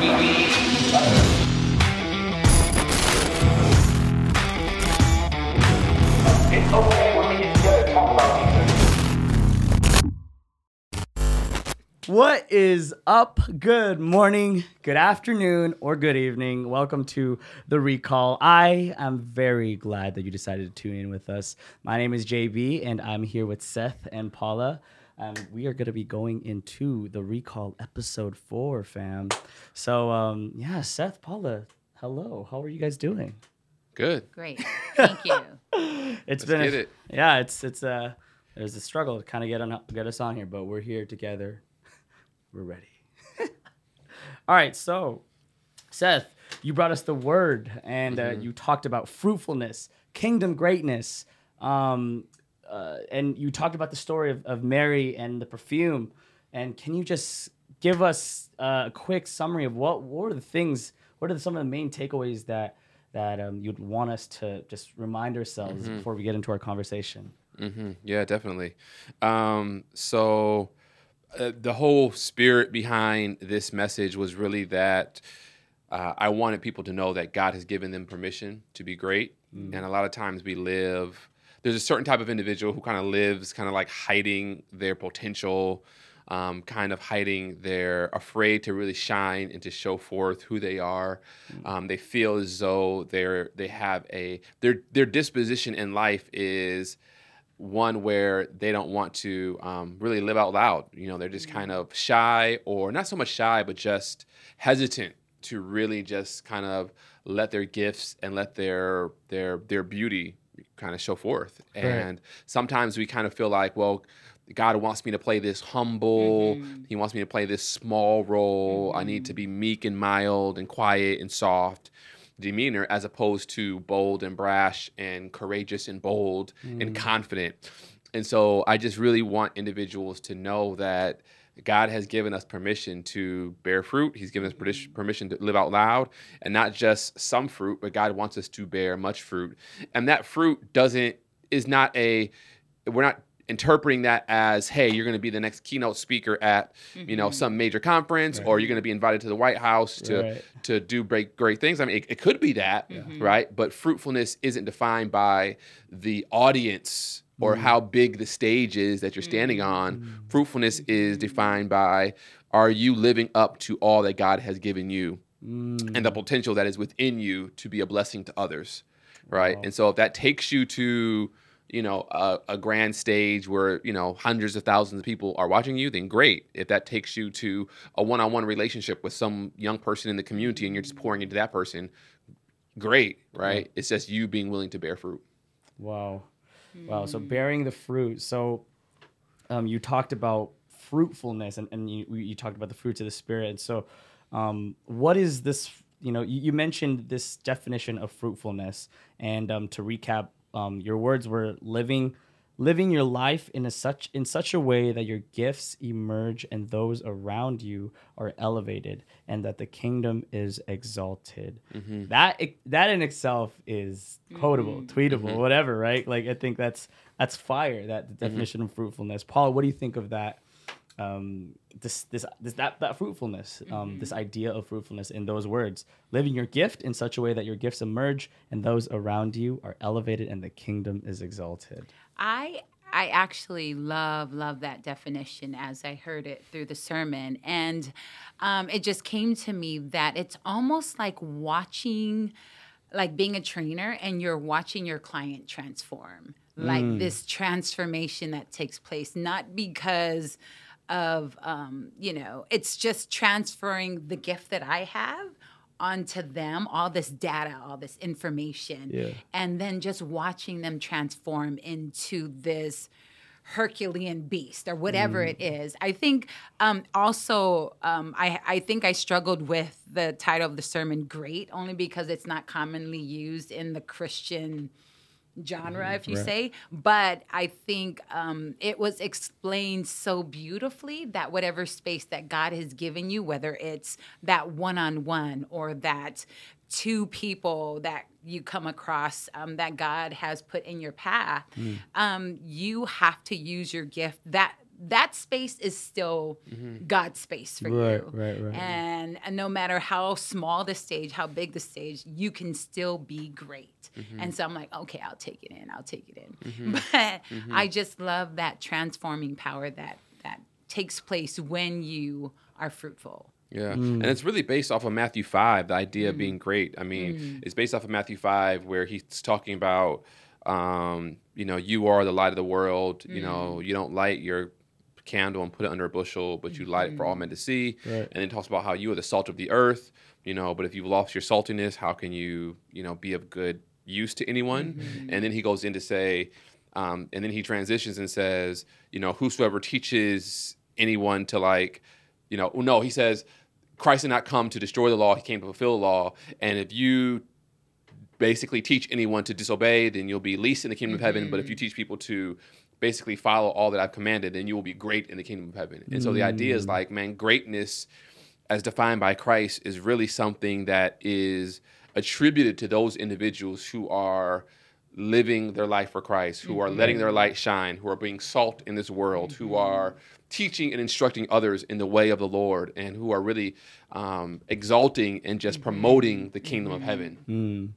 What is up? Good morning, good afternoon, or good evening. Welcome to the recall. I am very glad that you decided to tune in with us. My name is JB, and I'm here with Seth and Paula. Um, we are going to be going into the recall episode four, fam. So, um, yeah, Seth, Paula, hello. How are you guys doing? Good. Great. Thank you. It's Let's been get a, it. yeah, it's it's uh there's a struggle to kind of get on get us on here, but we're here together. We're ready. All right, so Seth, you brought us the word, and uh, Mm-hmm. you talked about fruitfulness, kingdom greatness, um, uh, and you talked about the story of, of Mary and the perfume. And can you just give us uh, a quick summary of what, what are the things, what are some of the main takeaways that that um, you'd want us to just remind ourselves Mm-hmm. before we get into our conversation? hmm Yeah, definitely. Um, so uh, the whole spirit behind this message was really that uh, I wanted people to know that God has given them permission to be great. And a lot of times we live, there's a certain type of individual who kind of lives kind of like hiding their potential, um, kind of hiding their afraid to really shine and to show forth who they are. Um, they feel as though they're they have a their their disposition in life is one where they don't want to um, really live out loud. You know, they're just kind of shy, or not so much shy, but just hesitant to really just kind of let their gifts and let their their their beauty kind of show forth. And sometimes we kind of feel like, well, God wants me to play this humble. Mm-hmm. He wants me to play this small role. I need to be mm-hmm. meek and mild and quiet and soft demeanor as opposed to bold and brash and courageous and bold and mm. confident. And so I just really want individuals to know that God has given us permission to bear fruit. He's given us mm-hmm. permission to live out loud and not just some fruit, but God wants us to bear much fruit. And that fruit doesn't, is not a, we're not interpreting that as hey you're going to be the next keynote speaker at you know mm-hmm. some major conference or you're going to be invited to the white house to Right. to do great great things i mean it, it could be that right but fruitfulness isn't defined by the audience or mm. how big the stage is that you're standing mm. on mm. fruitfulness is defined by are you living up to all that god has given you and the potential that is within you to be a blessing to others right? And so if that takes you to you know a, a grand stage where you know hundreds of thousands of people are watching you then great. If that takes you to a one-on-one relationship with some young person in the community and you're just pouring into that person great right? It's just you being willing to bear fruit. Wow. Wow. So bearing the fruit. So um, you talked about fruitfulness and, and you, you talked about the fruits of the spirit. So um, what is this, you know, you, you mentioned this definition of fruitfulness and um, to recap, um, your words were living, living your life in a such, in such a way that your gifts emerge and those around you are elevated and that the kingdom is exalted. Mm-hmm. That, that in itself is quotable, mm-hmm. tweetable, mm-hmm. whatever, right? Like I think that's that's fire. That the definition of fruitfulness. Paul, what do you think of that? Um, this this this that that fruitfulness, um, this idea of fruitfulness in those words, living your gift in such a way that your gifts emerge and those around you are elevated and the kingdom is exalted. I I actually love love that definition as I heard it through the sermon, and um, it just came to me that it's almost like watching, like being a trainer, and you're watching your client transform, like this transformation that takes place, not because of um, you know, it's just transferring the gift that I have onto them all this data all this information Yeah. and then just watching them transform into this Herculean beast or whatever it is. I think um, also um, I, I think I struggled with the title of the sermon "Great" only because it's not commonly used in the Christian genre, if you right. say. But I think um, it was explained so beautifully that whatever space that God has given you, whether it's that one on one or that two people that you come across um, that God has put in your path, um, you have to use your gift. That that space is still God's space for Right, you. right, right. And, and no matter how small the stage, how big the stage, you can still be great. Mm-hmm. And so I'm like, okay, I'll take it in. I'll take it in. But Mm-hmm. I just love that transforming power that that takes place when you are fruitful. Yeah. Mm. And it's really based off of Matthew 5, the idea of being great. I mean, Mm. it's based off of Matthew 5, where he's talking about, um, you know, you are the light of the world. You know, Mm. you don't light your candle and put it under a bushel, but you light it for all Mm-hmm. men to see. Right. And then it talks about how you are the salt of the earth, you know, but if you've lost your saltiness, how can you, you know, be of good use to anyone? Mm-hmm. And then he goes in to say, um, and then he transitions and says, you know, whosoever teaches anyone to like, you know, no, he says, Christ did not come to destroy the law; he came to fulfill the law. And if you basically teach anyone to disobey, then you'll be least in the kingdom of heaven. But if you teach people to basically follow all that I've commanded, then you will be great in the kingdom of heaven. And so the idea is like, man, greatness as defined by Christ is really something that is attributed to those individuals who are living their life for Christ, who are letting their light shine, who are being salt in this world, who are teaching and instructing others in the way of the Lord, and who are really um, exalting and just promoting the kingdom of heaven.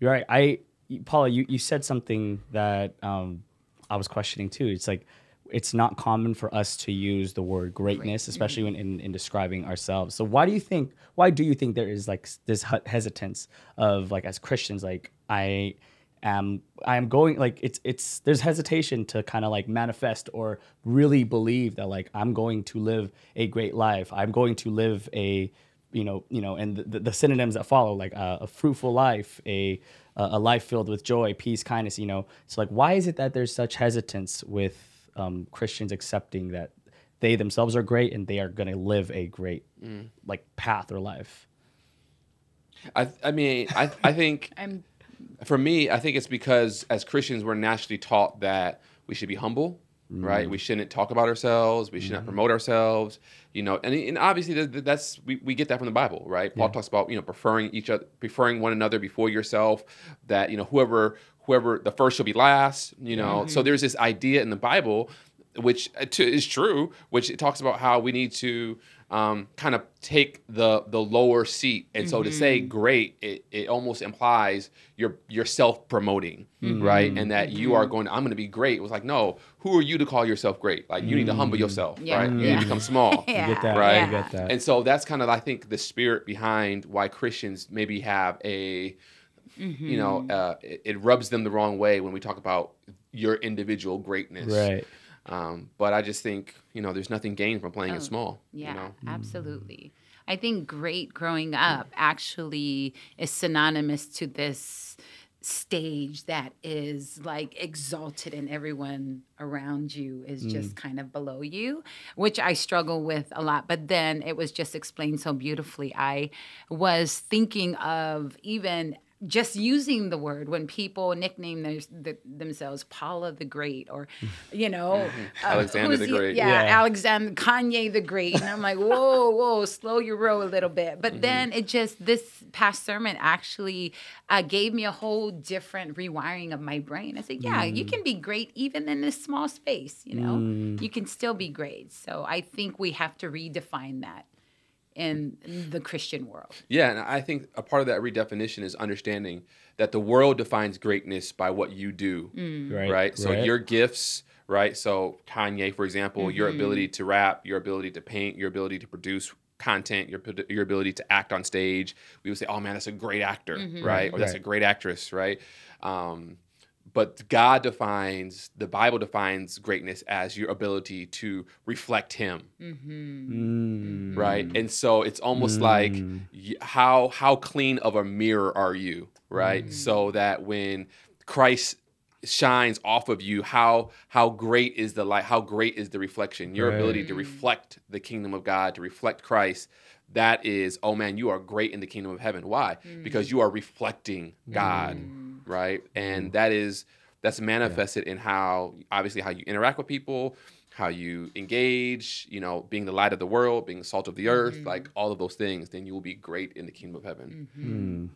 You're right. I, Paula, you, you said something that um, I was questioning too. It's like it's not common for us to use the word greatness, especially mm-hmm. when in, in describing ourselves. So why do you think? Why do you think there is like this hesitance of like as Christians, like I am I am going like it's it's there's hesitation to kind of like manifest or really believe that like I'm going to live a great life. I'm going to live a you know, you know, and the, the synonyms that follow, like uh, a fruitful life, a a life filled with joy, peace, kindness. You know, so like, why is it that there's such hesitance with um, Christians accepting that they themselves are great and they are going to live a great like path or life? I, I mean, I, I think I'm for me, I think it's because as Christians, we're naturally taught that we should be humble, right? Mm-hmm. We shouldn't talk about ourselves. We should not mm-hmm. promote ourselves, you know. And, and obviously, th- th- that's we, we get that from the Bible, right? Paul talks about you know preferring each other, preferring one another before yourself. That you know whoever whoever the first shall be last, you know. Mm-hmm. So there's this idea in the Bible, which uh, is true, which it talks about how we need to um, kind of take the the lower seat, and so to say mm-hmm. great, it, it almost implies you're you're self promoting, mm-hmm. right? And that you are mm-hmm. going, I'm going to be great. It was like, no, who are you to call yourself great? Like you need to humble yourself, Yeah. right? You need to become small. yeah, You get that, Right. You get that. And so that's kind of I think the spirit behind why Christians maybe have a you know uh, it, it rubs them the wrong way when we talk about your individual greatness. right. Um, but I just think you know there's nothing gained from playing it small. Yeah, You know? absolutely. I think great growing up actually is synonymous to this stage that is like exalted and everyone around you is just kind of below you, which I struggle with a lot. But then it was just explained so beautifully. I was thinking of even just using the word when people nickname their, the, themselves Paula the Great or, you know, uh, Alexander the Great. Yeah, Yeah. Alexander Kanye the Great, and I'm like, whoa, whoa, slow your roll a little bit. But then it just this past sermon actually uh, gave me a whole different rewiring of my brain. I said, yeah, you can be great even in this small space. You know, you can still be great. So I think we have to redefine that in the Christian world. Yeah, and I think a part of that redefinition is understanding that the world defines greatness by what you do, mm. Right. right? So right. your gifts, right? So Kanye, for example, your mm-hmm. ability to rap, your ability to paint, your ability to produce content, your your ability to act on stage. We would say, "Oh man, that's a great actor," mm-hmm. right? Or that's a great actress, right? Um, but God defines, the Bible defines greatness as your ability to reflect Him. Mm-hmm. Mm. right? And so it's almost like mm. how how clean of a mirror are you? Right? Mm. So that when christ shines off of you how how great is the light how great is the reflection? Your Right. ability to reflect the kingdom of god to reflect christ that is oh man you are great in the kingdom of heaven. Why? Mm. Because you are reflecting god right and mm-hmm. that is that's manifested in how obviously how you interact with people how you engage you know being the light of the world being the salt of the earth mm-hmm. like all of those things then you will be great in the kingdom of heaven mm-hmm. hmm.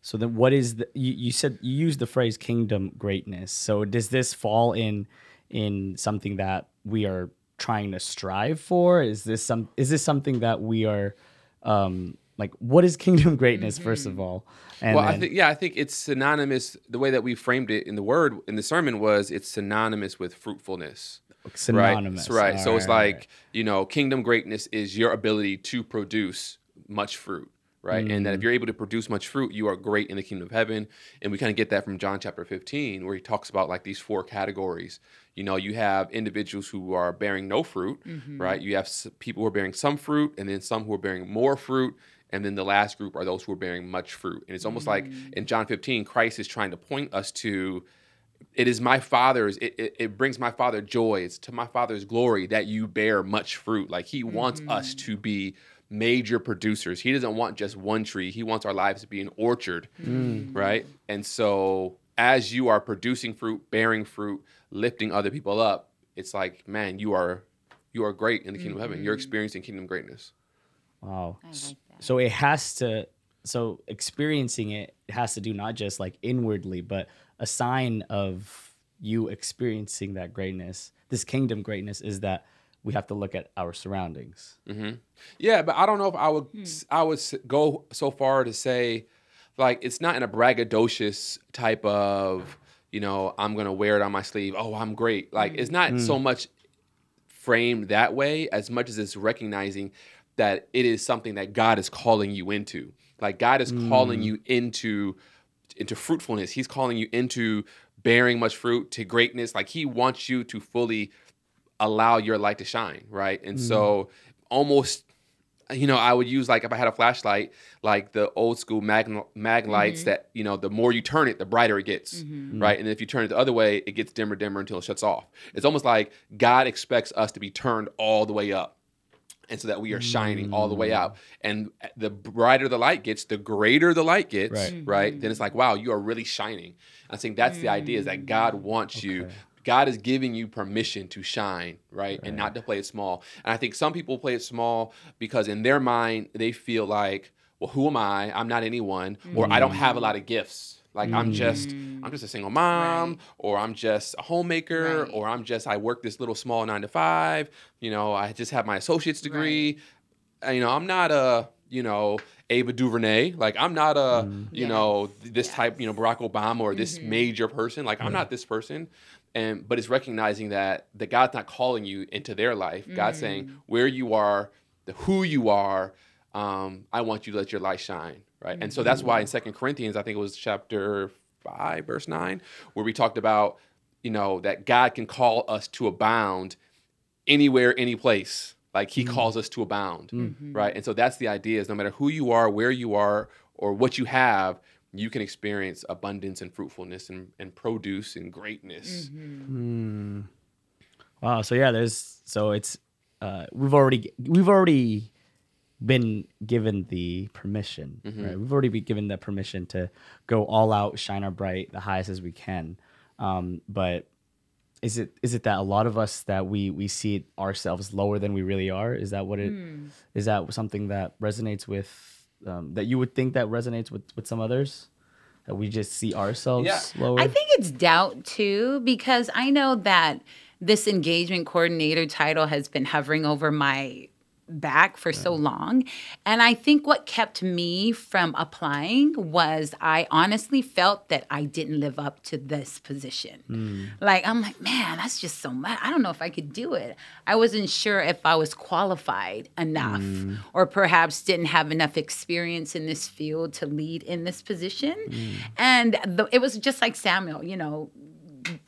So then, what is the? You, you said you used the phrase "kingdom greatness." So does this fall in in something that we are trying to strive for? Is this some is this something that we are um like what is kingdom greatness first of all? And well, I think yeah, I think it's synonymous. The way that we framed it in the word in the sermon was it's synonymous with fruitfulness. synonymous. Right. Right. So it's All right, like you know, kingdom greatness is your ability to produce much fruit. Right. And that Mm. if you're able to produce much fruit, you are great in the kingdom of heaven. And we kind of get that from John chapter 15, where he talks about like these four categories. You know, you have individuals who are bearing no fruit, right? You have people who are bearing some fruit, and then some who are bearing more fruit. And then the last group are those who are bearing much fruit. And it's almost like mm. in John 15, Christ is trying to point us to it is my father's it, it, it brings my father joy it's to my father's glory that you bear much fruit. Like he wants us mm-hmm. to be major producers. He doesn't want just one tree. He wants our lives to be an orchard mm. right? And so as you are producing fruit bearing fruit lifting other people up it's like man you are you are great in the kingdom of heaven. You're mm-hmm. experiencing kingdom greatness. Wow. I S- like that. So it has to so experiencing it has to do not just like inwardly, but a sign of you experiencing that greatness, this kingdom greatness is that we have to look at our surroundings. Mm-hmm. Yeah, but I don't know if I would hmm. I would go so far to say like it's not in a braggadocious type of you know I'm gonna wear it on my sleeve. Oh, I'm great. Like it's hmm. not so hmm. much framed that way as much as it's recognizing that it is something that God is calling you into. Like God is calling mm. you into into fruitfulness. He's calling you into bearing much fruit to greatness. Like he wants you to fully allow your light to shine, right? And so mm. almost you know, I would use like if I had a flashlight, like the old school mag, mag lights mm-hmm. that, you know, the more you turn it, the brighter it gets, mm-hmm. right? And if you turn it the other way, it gets dimmer, dimmer until it shuts off. It's almost like God expects us to be turned all the way up. And so that we are shining all the way mm. out. And the brighter the light gets, the greater the light gets, Right. right? Then it's like, wow, you are really shining. I think that's the idea is that God mm. wants you God is giving you permission to shine, right? And not to play it small. And I think some people play it small because in their mind they feel like, well, who am I? I'm not anyone, or I don't have a mm. lot of gifts. Like I'm just I'm just a single mom, Right. or I'm just a homemaker, Right. or I'm just I work this little small nine to five. You know, I just have my associate's degree. Uh, You know, I'm not a you know Ava DuVernay. Like I'm not a you Yes. know th- this type you know Barack Obama or Mm-hmm. this major person. Like I'm not this person. And but it's recognizing that that God's not calling you into their life. God's saying Mm-hmm. where you are, the who you are. Um, I want you to let your light shine, right? And so that's why in mm-hmm. Second Corinthians, I think it was chapter five, verse nine, where we talked about you know that God can call us to abound anywhere, any place. Like He mm. calls us to abound, mm-hmm. right? And so that's the idea: is no matter who you are, where you are, or what you have, you can experience abundance and fruitfulness and, and produce and greatness. Mm-hmm. Hmm. Wow. So yeah, there's so it's uh we've already we've already been given the permission, right? We've already been given the permission to go all out, shine our bright, the highest as we can. Um, but is it is it that a lot of us that we we see ourselves lower than we really are? Is that what it is? That something that resonates with um, that you would think that resonates with with some others? That we just see ourselves Yeah. lower. I think it's doubt too, because I know that this engagement coordinator title has been hovering over my back for so long. And I think what kept me from applying was I honestly felt that I didn't live up to this position. Hmm. Like, I'm like, man, that's just so much. I don't know if I could do it. I wasn't sure if I was qualified enough hmm. or perhaps didn't have enough experience in this field to lead in this position. Hmm. And the, it was just like Samuel, you know,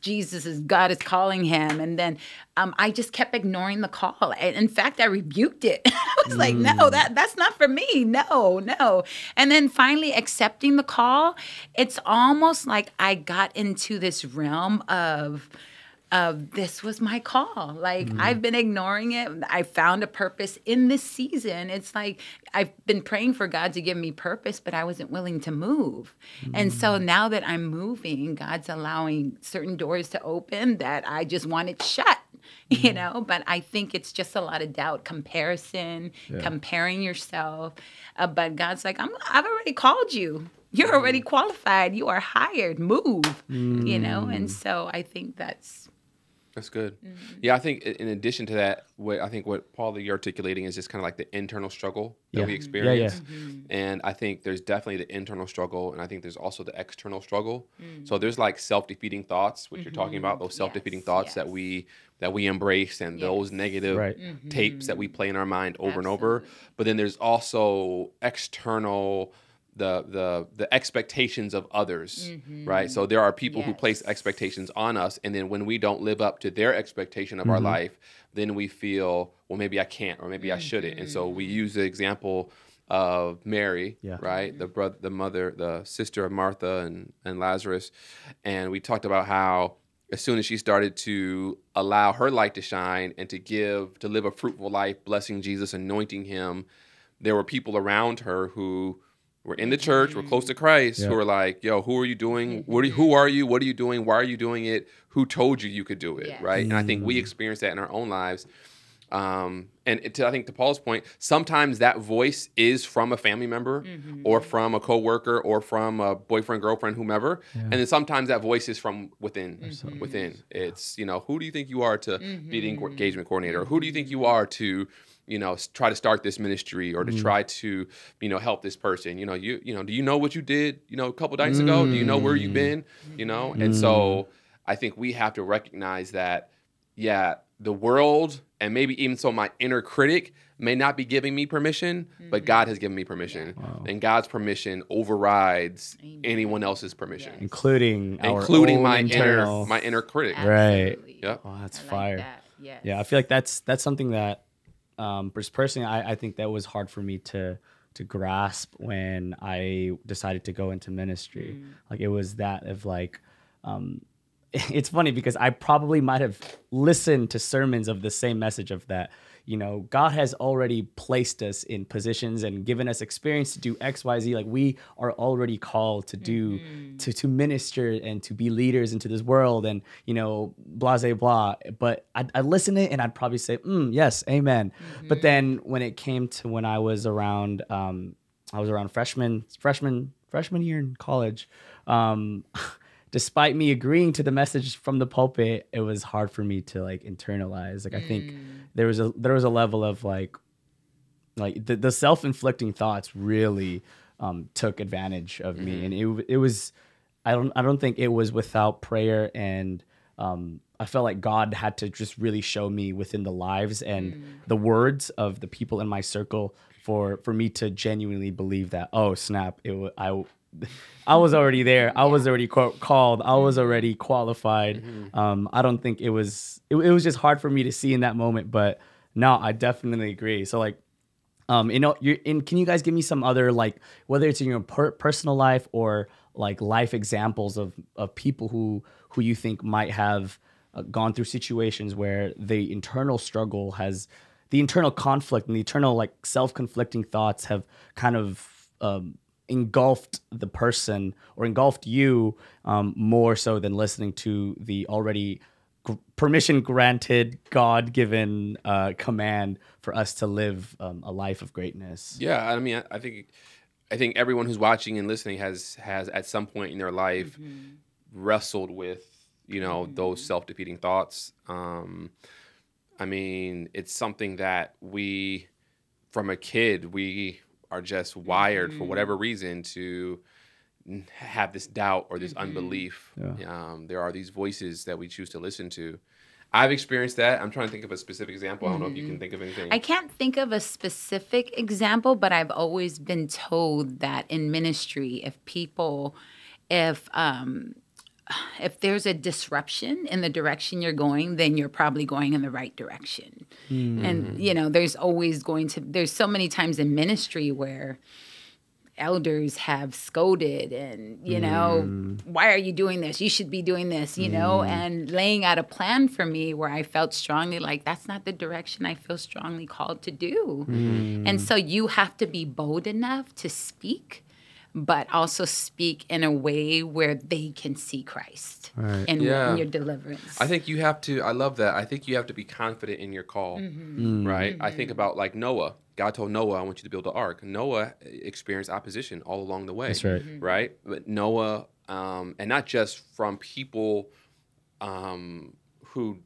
Jesus is God is calling him, and then um, I just kept ignoring the call. And in fact, I rebuked it. I was like, "No, that that's not for me. No, no." And then finally accepting the call, it's almost like I got into this realm of of this was my call. Like mm-hmm. I've been ignoring it. I found a purpose in this season. It's like I've been praying for God to give me purpose, but I wasn't willing to move. And so mm. now that I'm moving, God's allowing certain doors to open that I just wanted shut. You mm-hmm. know, but I think it's just a lot of doubt, comparison, comparing yourself. Uh, but God's like, I'm, I've already called you. You're already mm. qualified. You are hired. Move. You know, and mm. so I think that's That's good. Mm-hmm. Yeah, I think in addition to that, what I think what Paul you're articulating is just kind of like the internal struggle that Yeah. we Yeah, yeah. experience. Mm-hmm. And I think there's definitely the internal struggle, and I think there's also the external struggle. Mm. So there's like self-defeating thoughts, which you're talking about, those self-defeating Mm-hmm. Yes, thoughts that we that we embrace, and those negative Right. tapes that we play in our mind over and over. But then there's also external. The, the the expectations of others right? So there are people who place Mm-hmm. Expectations on us and then when we don't live up to their expectation of Mm-hmm. our life then we feel well maybe i can't or maybe i shouldn't. And so we use the example of mary Yeah. right? The brother the mother the sister of martha and, and lazarus. And we talked about how as soon as she started to allow her light to shine and to give to live a fruitful life blessing jesus anointing him there were people around her who were in the church, we're close to Christ, Yeah. who are like, "Yo, who are you doing? What? Are you, who are you? What are you doing? Why are you doing it? Who told you you could do it? Yes. Right?" And I think we mm. experience that in our own lives. Um, and to, I think to Paul's point, sometimes that voice is from a family member, or from a coworker, or from a boyfriend, girlfriend, whomever. And then sometimes that voice is from within. Within, it's you know, who do you think you are to be the engagement coordinator? Or who do you think you are to you know try to start this ministry or to mm-hmm. try to you know help this person you know you you know do you know what you did you know a couple nights ago do you know where you've mm. been you know and so mm. i think we have to recognize that yeah the world and maybe even so my inner critic may not be giving me permission but mm-hmm. god has given me permission and god's permission overrides Amen. anyone else's permission including our including own my internal. inner my inner critic Right. yeah Yep. oh, that's I like fire. that. Yes. Yeah, I feel like that's that's something that, um, pers- personally, I, I think that was hard for me to to grasp when I decided to go into ministry. Mm. Like it was that of like, um, it's funny because I probably might have listened to sermons of the same message of that. You know, God has already placed us in positions and given us experience to do X, Y, Z. Like we are already called to do to to minister and to be leaders into this world, and you know, blah blah blah. But I'd, I'd listen to it and I'd probably say, mm, "Yes, Amen." But then when it came to when I was around, um, I was around freshman freshman freshman year in college. Um, despite me agreeing to the message from the pulpit, it was hard for me to like internalize. Like I think there was a there was a level of like like the, the self-inflicting thoughts really um, took advantage of me. And it, it was I don't I don't think it was without prayer and um, I felt like God had to just really show me within the lives and the words of the people in my circle for for me to genuinely believe that oh snap it wa- I I was already there. I was already quote, called. I was already qualified. Um, I don't think it was. It, it was just hard for me to see in that moment. But no, I definitely agree. So like, um, you know, you're in. Can you guys give me some other like, whether it's in your per- personal life or like life examples of of people who who you think might have uh, gone through situations where the internal struggle has, the internal conflict and the internal like self conflicting thoughts have kind of um, engulfed the person or engulfed you um, more so than listening to the already gr- permission granted god given uh, command for us to live um, a life of greatness. Yeah, I mean, I- I think, I think everyone who's watching and listening has has at some point in their life wrestled with you know those self defeating thoughts. Um, I mean, it's something that we, from a kid, we are just wired for whatever reason to have this doubt or this unbelief. Um, there are these voices that we choose to listen to. I've experienced that. I'm trying to think of a specific example. I don't know if you can think of anything. I can't think of a specific example, but I've always been told that in ministry, if people, if um, if there's a disruption in the direction you're going, then you're probably going in the right direction. Hmm. And you know, there's always going to there's so many times in ministry where elders have scolded and you hmm. know why are you doing this? You should be doing this you know? Hmm. And laying out a plan for me where i felt strongly like that's not the direction i feel strongly called to do. And so you have to be bold enough to speak but also speak in a way where they can see christ in, Yeah. in your deliverance I think you have to. I love that. I think you have to be confident in your call, Mm-hmm. right? I think about like Noah. God told Noah, "I want you to build an ark." Noah experienced opposition all along the way. That's right. Mm-hmm. Right, but Noah, um, and not just from people um, who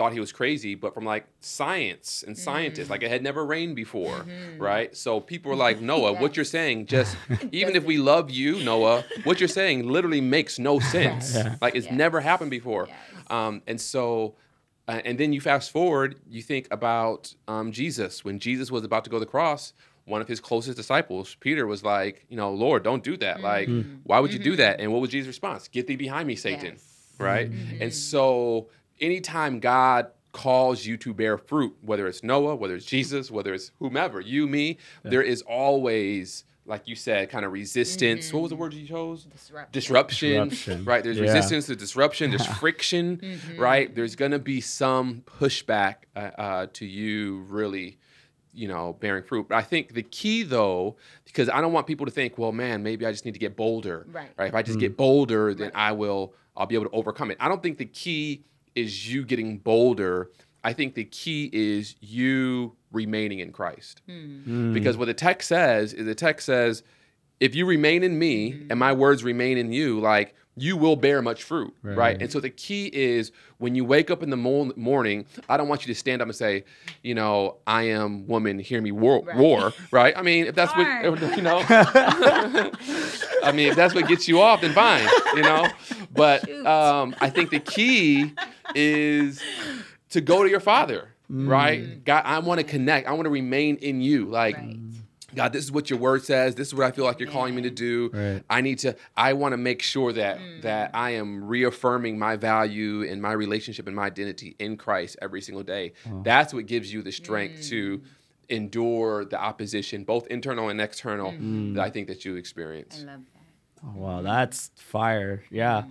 thought he was crazy, but from like science and scientists, like it had never rained before, right? So people were like, Noah, what you're saying just, even if we love you, Noah, what you're saying literally makes no sense. Like it's Yes. never happened before. Yes. Um, and so, uh, and then you fast forward, you think about um, Jesus. When Jesus was about to go to the cross, one of his closest disciples, Peter, was like, you know, Lord, don't do that. Like, why would you do that? And what was Jesus' response? Get thee behind me, Satan. Yes. Right? And so, anytime God calls you to bear fruit, whether it's Noah, whether it's Jesus, whether it's whomever, you, me, there is always, like you said, kind of resistance. What was the word you chose? Disruption. disruption, Disruption. right? There's Yeah. resistance There's disruption. There's friction, right? There's gonna be some pushback uh, uh, to you really, you know, bearing fruit. But I think the key though, because I don't want people to think, well, man, maybe I just need to get bolder, Right. Right? If I just get bolder, then I will, I'll be able to overcome it. I don't think the key is you getting bolder. I think the key is you remaining in Christ. Hmm. Hmm. Because what the text says is the text says, if you remain in me hmm. and my words remain in you, like you will bear much fruit, right? Right. And so the key is when you wake up in the mo- morning, I don't want you to stand up and say, you know, I am woman, hear me war, Right. war, right? I mean, if that's Darn. what you know, I mean, if that's what gets you off, then fine, you know. But um, I think the key is to go to your Father, right? God, I want to connect. I want to remain in you, like. Right. God, this is what your word says. This is what I feel like you're calling me to do. Right. I need to. I want to make sure that hmm. that I am reaffirming my value and my relationship and my identity in Christ every single day. That's what gives you the strength to hmm. endure the opposition, both internal and external, hmm. that I think that you experience. I love that. Oh, wow, that's fire. Yeah.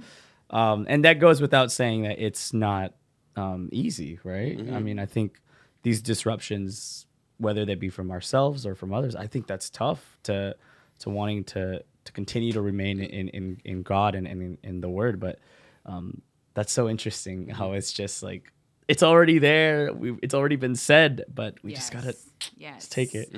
Um, and that goes without saying that it's not um, easy, right? Mm-hmm. I mean, I think these disruptions, whether they be from ourselves or from others, I think that's tough to to wanting to to continue to remain in in, in God and, and in, in the Word. But um, that's so interesting how it's just like it's already there. We, it's already been said, but we just gotta yes. take it.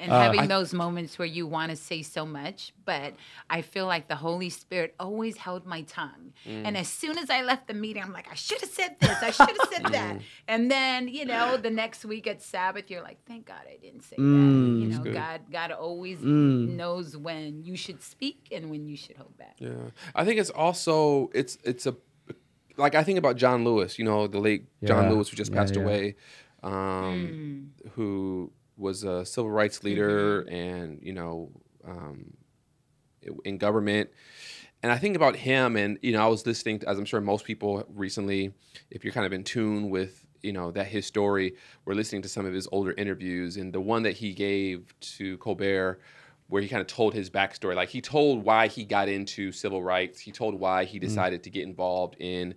and Uh, having I- those moments where you want to say so much, but I feel like the Holy Spirit always held my tongue. Mm. And as soon as I left the meeting, I'm like, I should have said this, I should have said Mm. that. And then, you know, the next week at Sabbath, you're like, thank God I didn't say Mm. that. You know, good. God, God always Mm. knows when you should speak and when you should hold back. Yeah, I think it's also it's it's a like I think about John Lewis. You know, the late John Lewis who just Yeah, passed yeah. away, um, who was a civil rights leader and you know um, in government. And I think about him, and you know, I was listening, to, as I'm sure most people recently, if you're kind of in tune with, you know, that his story, we're listening to some of his older interviews, and the one that he gave to Colbert, where he kind of told his backstory, like he told why he got into civil rights, he told why he decided to get involved in,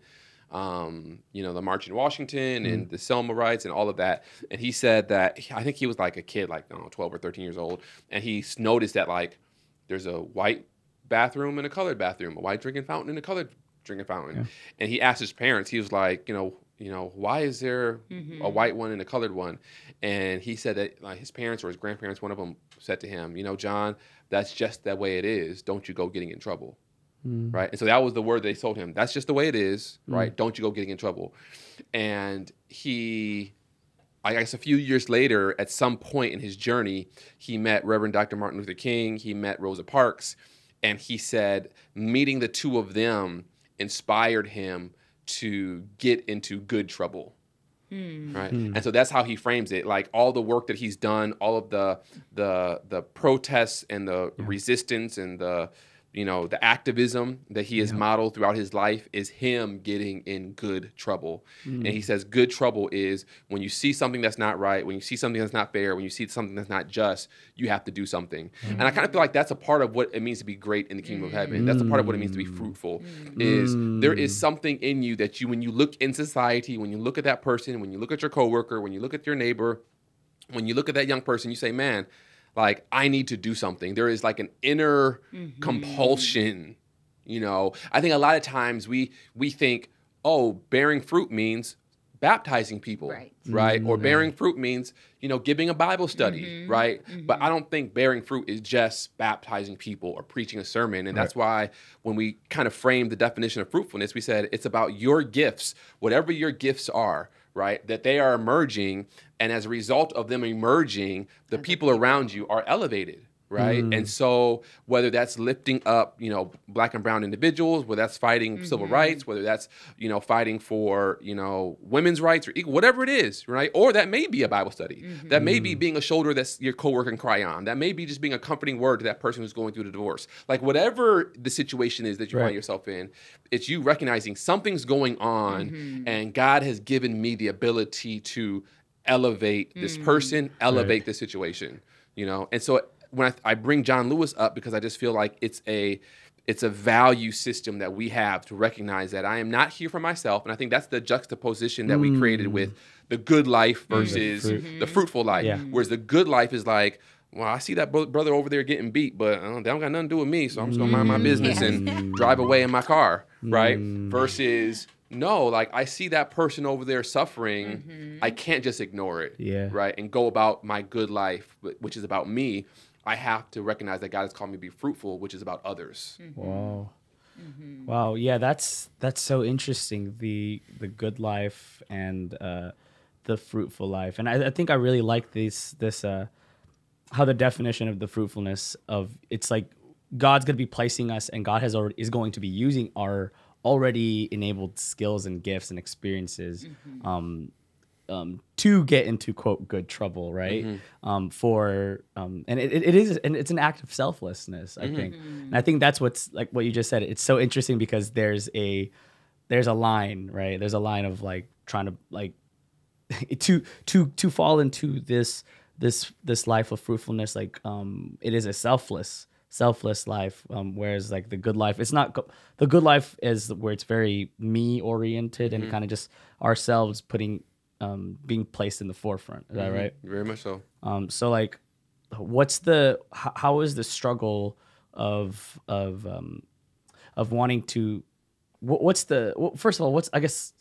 um, you know, the March in Washington and the Selma riots and all of that. And he said that I think he was like a kid, like I don't know, 12 or 13 years old, and he noticed that like there's a white bathroom and a colored bathroom, a white drinking fountain and a colored drinking fountain. And he asked his parents, he was like, you know, you know, why is there a mm-hmm. white one and a colored one? And he said that like, his parents or his grandparents, one of them said to him, you know, John, that's just the way it is. Don't you go getting in trouble. Mm. Right. And so that was the word they told him. That's just the way it is. Mm. Right. Don't you go getting in trouble. And he I guess a few years later, at some point in his journey, he met Reverend Dr. Martin Luther King, he met Rosa Parks, and he said meeting the two of them inspired him to get into good trouble. Hmm. Right. Hmm. And so that's how he frames it. Like all the work that he's done, all of the the the protests and the resistance and the you know the activism that he has modeled throughout his life is him getting in good trouble. And mm. he says good trouble is when you see something that's not right when you see something that's not fair when you see something that's not just you have to do something. And i mm. kind of feel like that's a part of what it means to be great in the kingdom of heaven. That's a part of what it means to be mm. fruitful is there is something in you that you when you look in society when you look at that person when you look at your coworker when you look at your neighbor when you look at that young person, you say, man, like I need to do something. There is like an inner mm-hmm. compulsion, you know. I think a lot of times we we think, oh, bearing fruit means baptizing people, Right. right? Or mm-hmm. bearing fruit means, you know, giving a Bible study, mm-hmm. right? But I don't think bearing fruit is just baptizing people or preaching a sermon. And that's why when we kind of framed the definition of fruitfulness, we said it's about your gifts, whatever your gifts are, right? That they are emerging, and as a result of them emerging, the people around you are elevated, right? And mm. so whether that's lifting up, you know, black and brown individuals, whether that's fighting civil mm-hmm. rights, whether that's, you know, fighting for, you know, women's rights or equal, whatever it is, right? Or that may be a Bible study. Mm-hmm. That may be mm. being a shoulder that's your coworker can cry on. That may be just being a comforting word to that person who's going through the divorce. Like whatever the situation is that you Right. find yourself in, it's you recognizing something's going on mm-hmm. and God has given me the ability to elevate this mm. person, elevate the situation, you know? And so when I, I bring John Lewis up because I just feel like it's a it's a value system that we have to recognize that I am not here for myself, and I think that's the juxtaposition that we created mm. with the good life mm. versus the, fruitful life. Yeah. Whereas the good life is like, well, I see that bro- brother over there getting beat, but uh, they don't got nothing to do with me, so I'm just gonna mind my business and drive away in my car, right? Versus no, like I see that person over there suffering, I can't just ignore it, Yeah. right, and go about my good life, which is about me. I have to recognize that God has called me to be fruitful, which is about others. Wow. Wow. Yeah, that's that's so interesting. The the good life and uh, the fruitful life, and I, I think I really like this this uh, how the definition of the fruitfulness of it's like God's going to be placing us, and God has already is going to be using our already enabled skills and gifts and experiences um, um, to get into quote good trouble, right? Um, for um, and it, it is and it's an act of selflessness, I think, and I think that's what's like what you just said. It's so interesting because there's a there's a line, right? There's a line of like trying to like to to to fall into this this this life of fruitfulness like um it is a selfless selfless life um whereas like the good life it's not go- the good life is where it's very me oriented and kind of just ourselves putting um being placed in the forefront is that right Very much so. um, so like, what's the h- how is the struggle of of um, of wanting to? wh- What's the well, first of all? What's I guess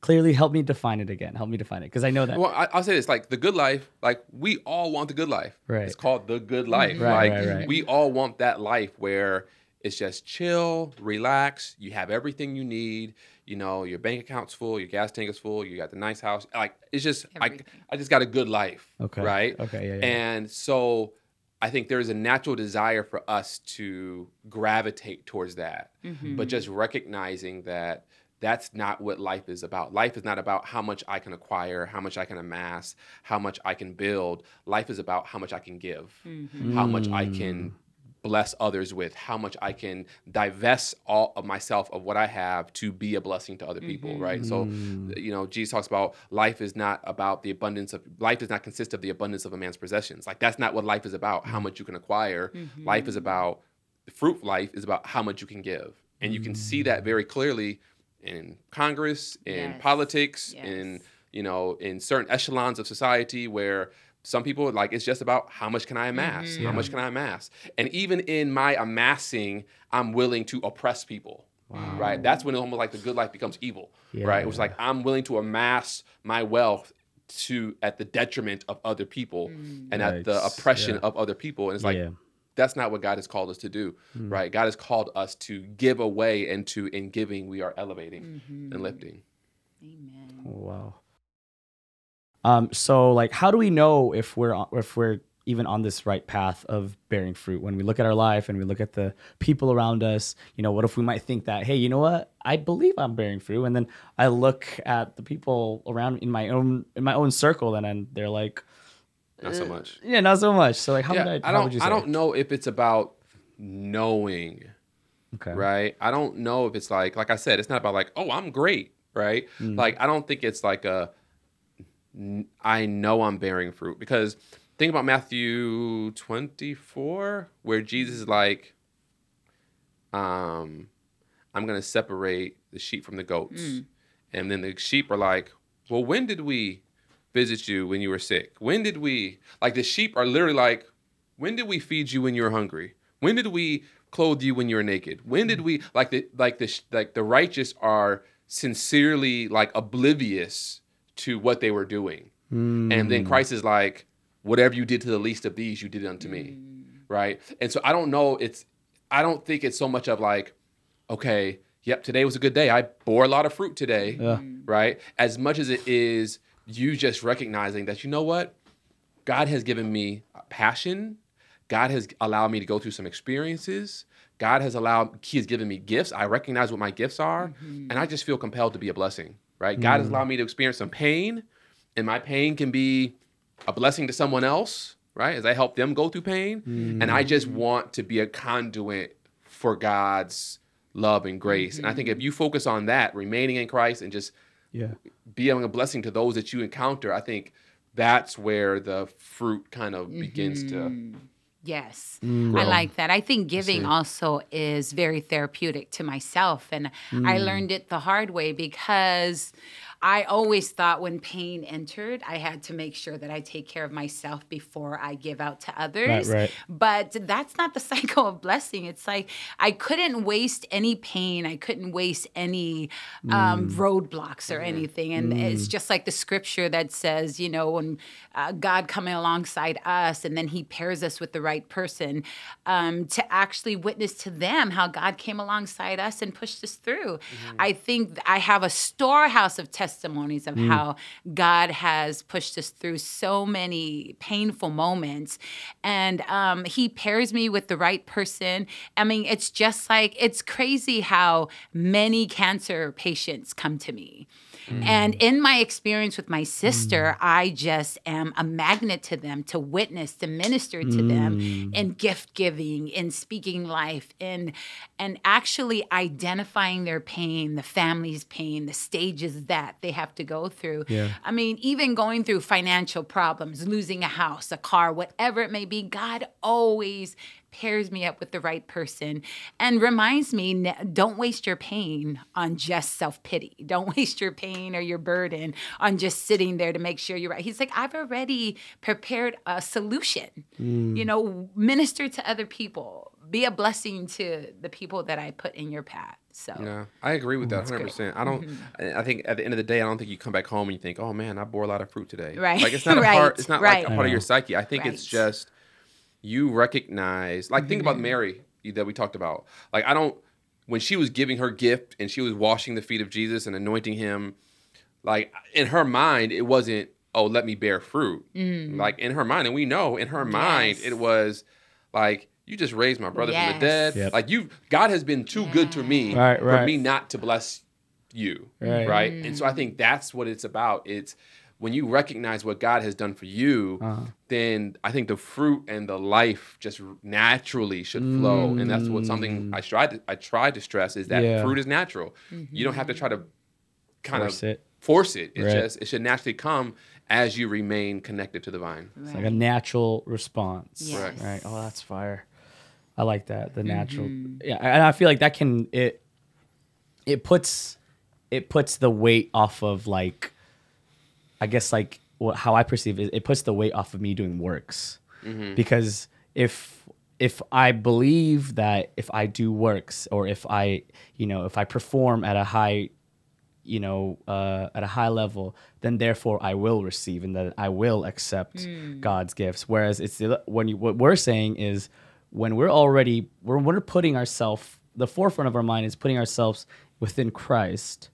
clearly help me define it again. Help me define it because I know that. Well, I, I'll say this: like the good life, like we all want the good life. Right. It's called the good life. Right, like right, right. we all want that life where it's just chill, relax. You have everything you need. You know, your bank account's full, your gas tank is full, you got the nice house. Like it's just like Everything. I just got a good life. Okay. Right. Okay, yeah, yeah. And so. I think there is a natural desire for us to gravitate towards that, mm-hmm. but just recognizing that that's not what life is about. Life is not about how much I can acquire, how much I can amass, how much I can build. Life is about how much I can give, mm-hmm. how much I can mm. bless others with, how much I can divest all of myself of what I have to be a blessing to other people, mm-hmm. right? So, mm. you know, Jesus talks about life is not about the abundance of life does not consist of the abundance of a man's possessions. Like that's not what life is about, how mm. much you can acquire. Mm-hmm. Life is about the fruit life is about how much you can give. And you can see that very clearly in Congress, in Yes. politics, Yes. in you know, in certain echelons of society where some people like it's just about how much can I amass? How mm-hmm. much can I amass? And even in my amassing, I'm willing to oppress people. Right? That's when it's almost like the good life becomes evil. Right? It was like I'm willing to amass my wealth to at the detriment of other people mm. and at the oppression Yeah. of other people. And it's like Yeah. That's not what God has called us to do, right? God has called us to give away, and to in giving we are elevating and lifting. Amen. Oh, wow. Um. So like, how do we know if we're if we're even on this right path of bearing fruit when we look at our life and we look at the people around us you know what if we might think that hey you know what i believe i'm bearing fruit and then i look at the people around in my own in my own circle and then they're like Not so much. yeah not so much so like how yeah, would i, I how would you don't. I don't know if it's about knowing, okay right? I don't know if it's like, like I said, it's not about like, oh, I'm great, right? Mm. Like I don't think it's like a, n- I know I'm bearing fruit because think about Matthew 24, where Jesus is like, um, I'm gonna separate the sheep from the goats, and then the sheep are like, well, when did we visit you when you were sick? When did we like the sheep are literally like, when did we feed you when you were hungry? When did we clothe you when you were naked? When did we like the like the like the righteous are sincerely like oblivious to what they were doing, and then hmm. Christ is like, whatever you did to the least of these, you did it unto me, hmm. right? And so I don't know. It's I don't think it's so much of like, okay, yep, today was a good day. I bore a lot of fruit today, Yeah. right? As much as it is you just recognizing that, you know what? God has given me a passion. God has allowed me to go through some experiences. God has allowed, He has given me gifts. I recognize what my gifts are, mm-hmm. and I just feel compelled to be a blessing, right? God has mm-hmm. allowed me to experience some pain, and my pain can be a blessing to someone else, right? As I help them go through pain. And I just mm-hmm. want to be a conduit for God's love and grace. And I think if you focus on that, remaining in Christ and just Yeah. being a blessing to those that you encounter, I think that's where the fruit kind of begins to. Yes, Mm. I like that. I think giving also is very therapeutic to myself. And I Mm. learned it the hard way because I always thought when pain entered, I had to make sure that I take care of myself before I give out to others. right. But that's not the cycle of blessing. It's like I couldn't waste any pain, I couldn't waste any um, Mm. roadblocks or anything. And it's just like the scripture that says, you know, when uh, God coming alongside us and then he pairs us with the right person um, to actually witness to them how God came alongside us and pushed us through. I think I have a storehouse of testimonies of how God has pushed us through so many painful moments. And um, he pairs me with the right person. I mean, it's just like, it's crazy how many cancer patients come to me. And hmm. in my experience with my sister, hmm. I just am a magnet to them to witness, to minister to them hmm. in gift giving, in speaking life, in and actually identifying their pain, the family's pain, the stages that they have to go through. Yeah. I mean, even going through financial problems, losing a house, a car, whatever it may be, God always pairs me up with the right person and reminds me don't waste your pain on just self-pity. Don't waste your pain or your burden on just sitting there to make sure you're right. He's like i've already prepared a solution. Mm. You know minister to other people. Be a blessing to the people that i put in your path. So Yeah, I agree with that 100%. I don't, mm-hmm. I think at the end of the day, I don't think you come back home and you think, oh man, I bore a lot of fruit today. Right, Like it's not a right, part, it's not like a part of your psyche. I think it's just you recognize, like think about Mm-hmm. Mary that we talked about. Like I don't, when she was giving her gift and she was washing the feet of Jesus and anointing him, like in her mind, it wasn't, oh, let me bear fruit. Like in her mind, and we know in her mind, Mm. It was like, you just raised my brother from the dead. Yep. Like you, God has been too good to me Right, for me not to bless you. Right. Right. And so I think that's what it's about. It's when you recognize what God has done for you, Uh-huh. then I think the fruit and the life just naturally should flow. And that's what something I tried to I tried to stress is that Mm. Yeah. fruit is natural. You don't have to try to kind Force of it. force it. It's Right. just it should naturally come as you remain connected to the vine. It's like a natural response. Yes. Right. Right. Oh, that's fire. I like that. The natural. Mm-hmm. Yeah, and I feel like that can it. It puts, it puts the weight off of like, I guess like what how I perceive it. It puts the weight off of me doing works, because if if I believe that if I do works or if I you know if I perform at a high you know, uh, at a high level, then therefore I will receive and that I will accept God's gifts. Whereas it's the, when you, what we're saying is when we're already we're we're putting ourselves the forefront of our mind is putting ourselves within Christ.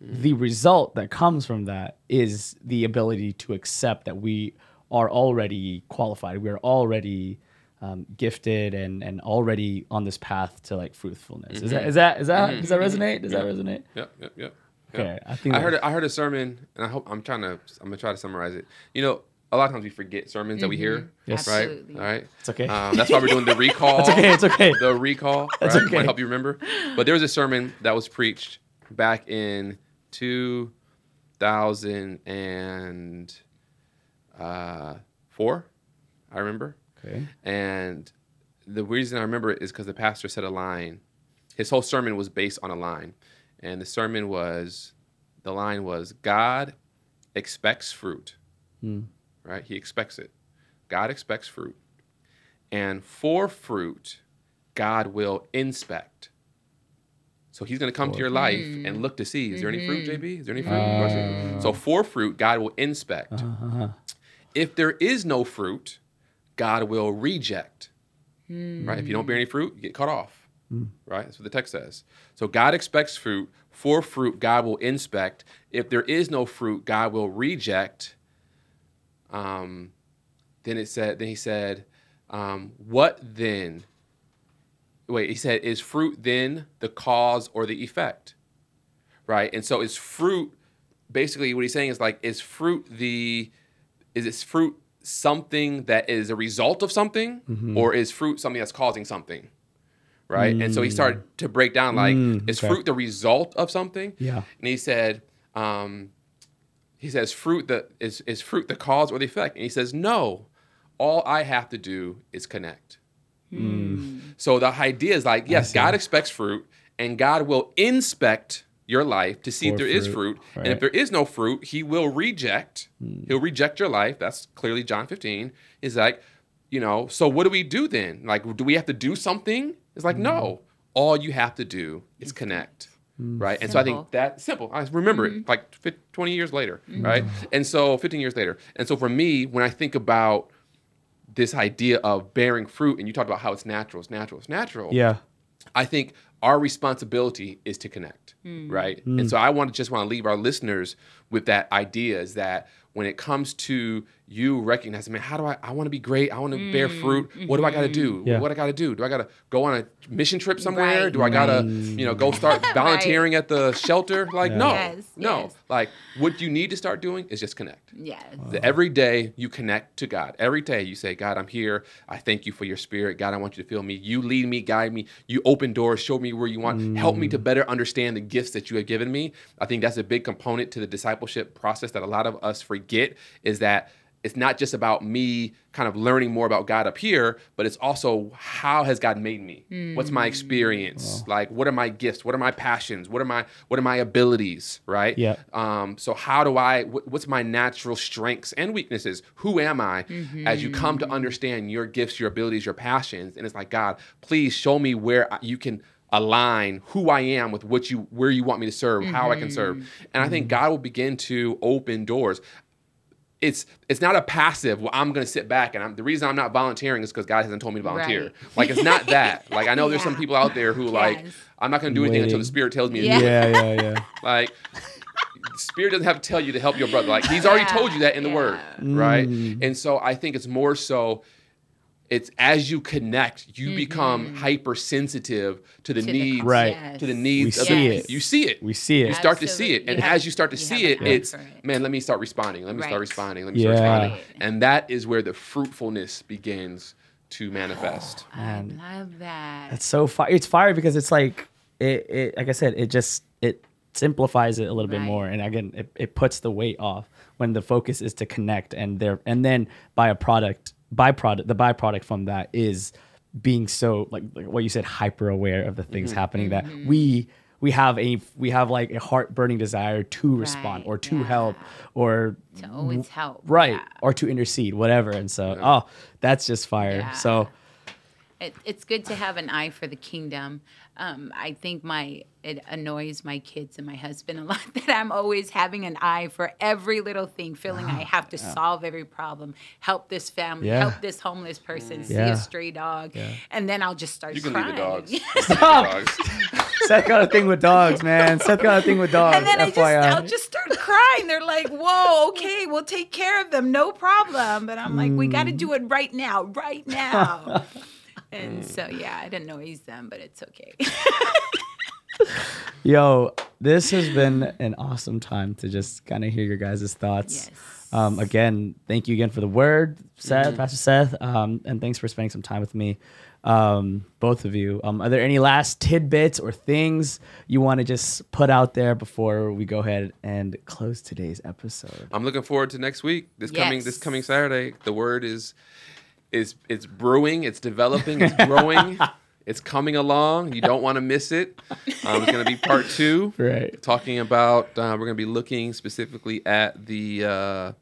The result that comes from that is the ability to accept that we are already qualified. We are already um, gifted and and already on this path to like fruitfulness. Is that is that is that does that resonate? Does that resonate? Yep, yep, yep. Okay, I think I heard a, I heard a sermon, and I hope I'm trying to I'm gonna try to summarize it. You know, a lot of times we forget sermons that we hear, Yes. right? Absolutely. All right, It's okay. Um, that's why we're doing the recall. It's okay. It's okay. The recall. That's right? okay. Might help you remember. But there was a sermon that was preached back in 2004. Uh, I remember. Okay. And the reason I remember it is because the pastor said a line. His whole sermon was based on a line. And the sermon was the line was God expects fruit. Hmm. Right? He expects it. God expects fruit. And for fruit, God will inspect. So he's going to come to your life and look to see is there any fruit, JB? Is there any fruit? so for fruit, God will inspect. Uh-huh. If there is no fruit, God will reject. Right? If you don't bear any fruit, you get cut off. Right? That's what the text says. So God expects fruit. For fruit, God will inspect. If there is no fruit, God will reject. Um, then it said. Then he said, um, "What then?" Wait, he said, "Is fruit then the cause or the effect?" Right, and so is fruit. Basically, what he's saying is like, is fruit the, is this fruit something that is a result of something, Mm-hmm. or is fruit something that's causing something? Right, and so he started to break down like, Mm, is okay. fruit the result of something? Yeah. And he said, um, he says, fruit the is is fruit the cause or the effect? And he says, no. All I have to do is connect. Hmm. So the idea is like, yes. God expects fruit, and God will inspect your life to see if For there is fruit, fruit. And if there is no fruit, He will reject. Hmm. He'll reject your life. That's clearly John 15. Is like, you know, so what do we do then? Like, do we have to do something? It's like, no. Hmm. All you have to do is connect. Right. And so I think that simple. I remember it like fif- 20 years later. Right. And so 15 years later. And so for me, when I think about this idea of bearing fruit, and you talked about how it's natural, it's natural, it's natural. Yeah. I think our responsibility is to connect, hmm. right? And hmm. so I want to just want to leave our listeners with that idea is that when it comes to you recognize, man, how do I? I want to be great. I want to bear mm, fruit. What do I got to do? Yeah. What I got to do? Do I got to go on a mission trip somewhere? Right, do I got to, you know, go start volunteering at the shelter? Like, no, Yes, no. yes. Like, what you need to start doing is just connect. Yes. The- Every day you connect to God. Every day you say, God, I'm here. I thank you for your spirit. God, I want you to feel me. You lead me, guide me. You open doors, show me where you want. Help me to mm. better understand the gifts that you have given me. I think that's a big component to the discipleship process that a lot of us forget is that it's not just about me kind of learning more about God up here, but it's also how has God made me? What's my experience? Mm. Like what are my gifts? What are my passions? What are my what are my abilities, right? Yeah. Um, so how do I? What, what's my natural strengths and weaknesses? Who am I? As you come to mm-hmm. understand your gifts, your abilities, your passions, and it's like God, please show me where I- you can align who I am with what you where you want me to serve, how I can serve, mm-hmm. and I think mm-hmm. God will begin to open doors. It's it's not a passive. Well, I'm going to sit back, and I'm, the reason I'm not volunteering is because God hasn't told me to volunteer. Right. Like it's not that. Like I know there's some people out there who like I'm not going to do anything until the Spirit tells me to Yeah. do it. Yeah. Yeah. Yeah. Like, Spirit doesn't have to tell you to help your brother. Like, He's already Yeah, told you that in the Word, right? Mm. And so I think it's more so. It's as you connect, you become mm-hmm. hypersensitive to the To the needs, Right. yes. to the needs We of see the, it. You see it. We see it. You it. start to see it, and You have- as you start to you see it, it's it. man. Let me start responding. Let me start responding. Let me start responding, Right. and that is where the fruitfulness begins to oh, manifest. Man. I love that. It's so fire. It's fire because it's like it, it. Like I said, it just it simplifies it a little bit more, and again, it, it puts the weight off when the focus is to connect, and there, and then by a product, byproduct, the byproduct from that is being so like, like what you said, hyper aware of the things mm-hmm. happening that mm-hmm. we we have a we have like a heart burning desire to respond or to yeah. help or to always help. right Yeah. or to intercede whatever and so oh that's just fire Yeah. so It, it's good to have an eye for the kingdom. Um, I think my it annoys my kids and my husband a lot that I'm always having an eye for every little thing, feeling I ah, have to solve every problem, help this family, Yeah. help this homeless person, mm. see a stray dog, and then I'll just start You can crying. leave the dogs. Stop. Dogs. Seth got a thing with dogs, man. Seth got a thing with dogs. And then I just, I'll just start crying. They're like, "Whoa, okay, we'll take care of them, no problem." But I'm like, "We got to mm. do it right now, right now." And so, yeah, it annoys them, but it's okay. Yo, this has been an awesome time to just kind of hear your guys' thoughts. Yes. Um, again, thank you again for the word, Seth, Pastor Seth, um, and thanks for spending some time with me, um, both of you. Um, are there any last tidbits or things you want to just put out there before we go ahead and close today's episode? I'm looking forward to next week. This coming this coming Saturday. The word is is it's brewing, it's developing, it's growing, it's coming along. You don't want to miss it. Um, it's going to be part two, Right. talking about. Uh, we're going to be looking specifically at the uh,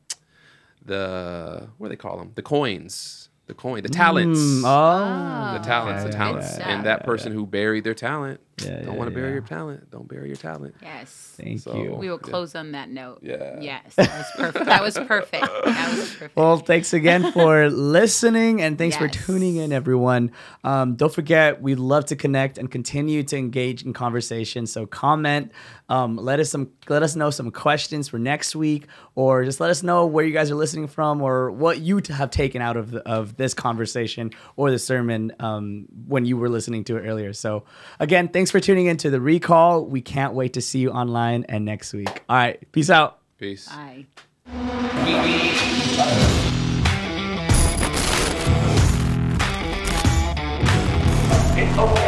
the what do they call them? The coins. the coin, the talents. Mm, oh, the talents, okay, the yeah, talents, yeah, and that person who buried their talent Yeah, don't yeah, want to bury yeah. your talent. Don't bury your talent. Yes. Thank So- you. We will Yeah. close on that note. Yeah. Yes. That was perfect. That was perfect. That was perfect. Well, thanks again for listening and thanks for tuning in, everyone. Um, don't forget, we'd love to connect and continue to engage in conversation. So comment, um, let us some, let us know some questions for next week, or just let us know where you guys are listening from, or what you have taken out of of this conversation or the sermon um, when you were listening to it earlier. So again, thanks Thanks for tuning in to The Recall. We can't wait to see you online and next week. All right. Peace out. Peace. Bye. It's.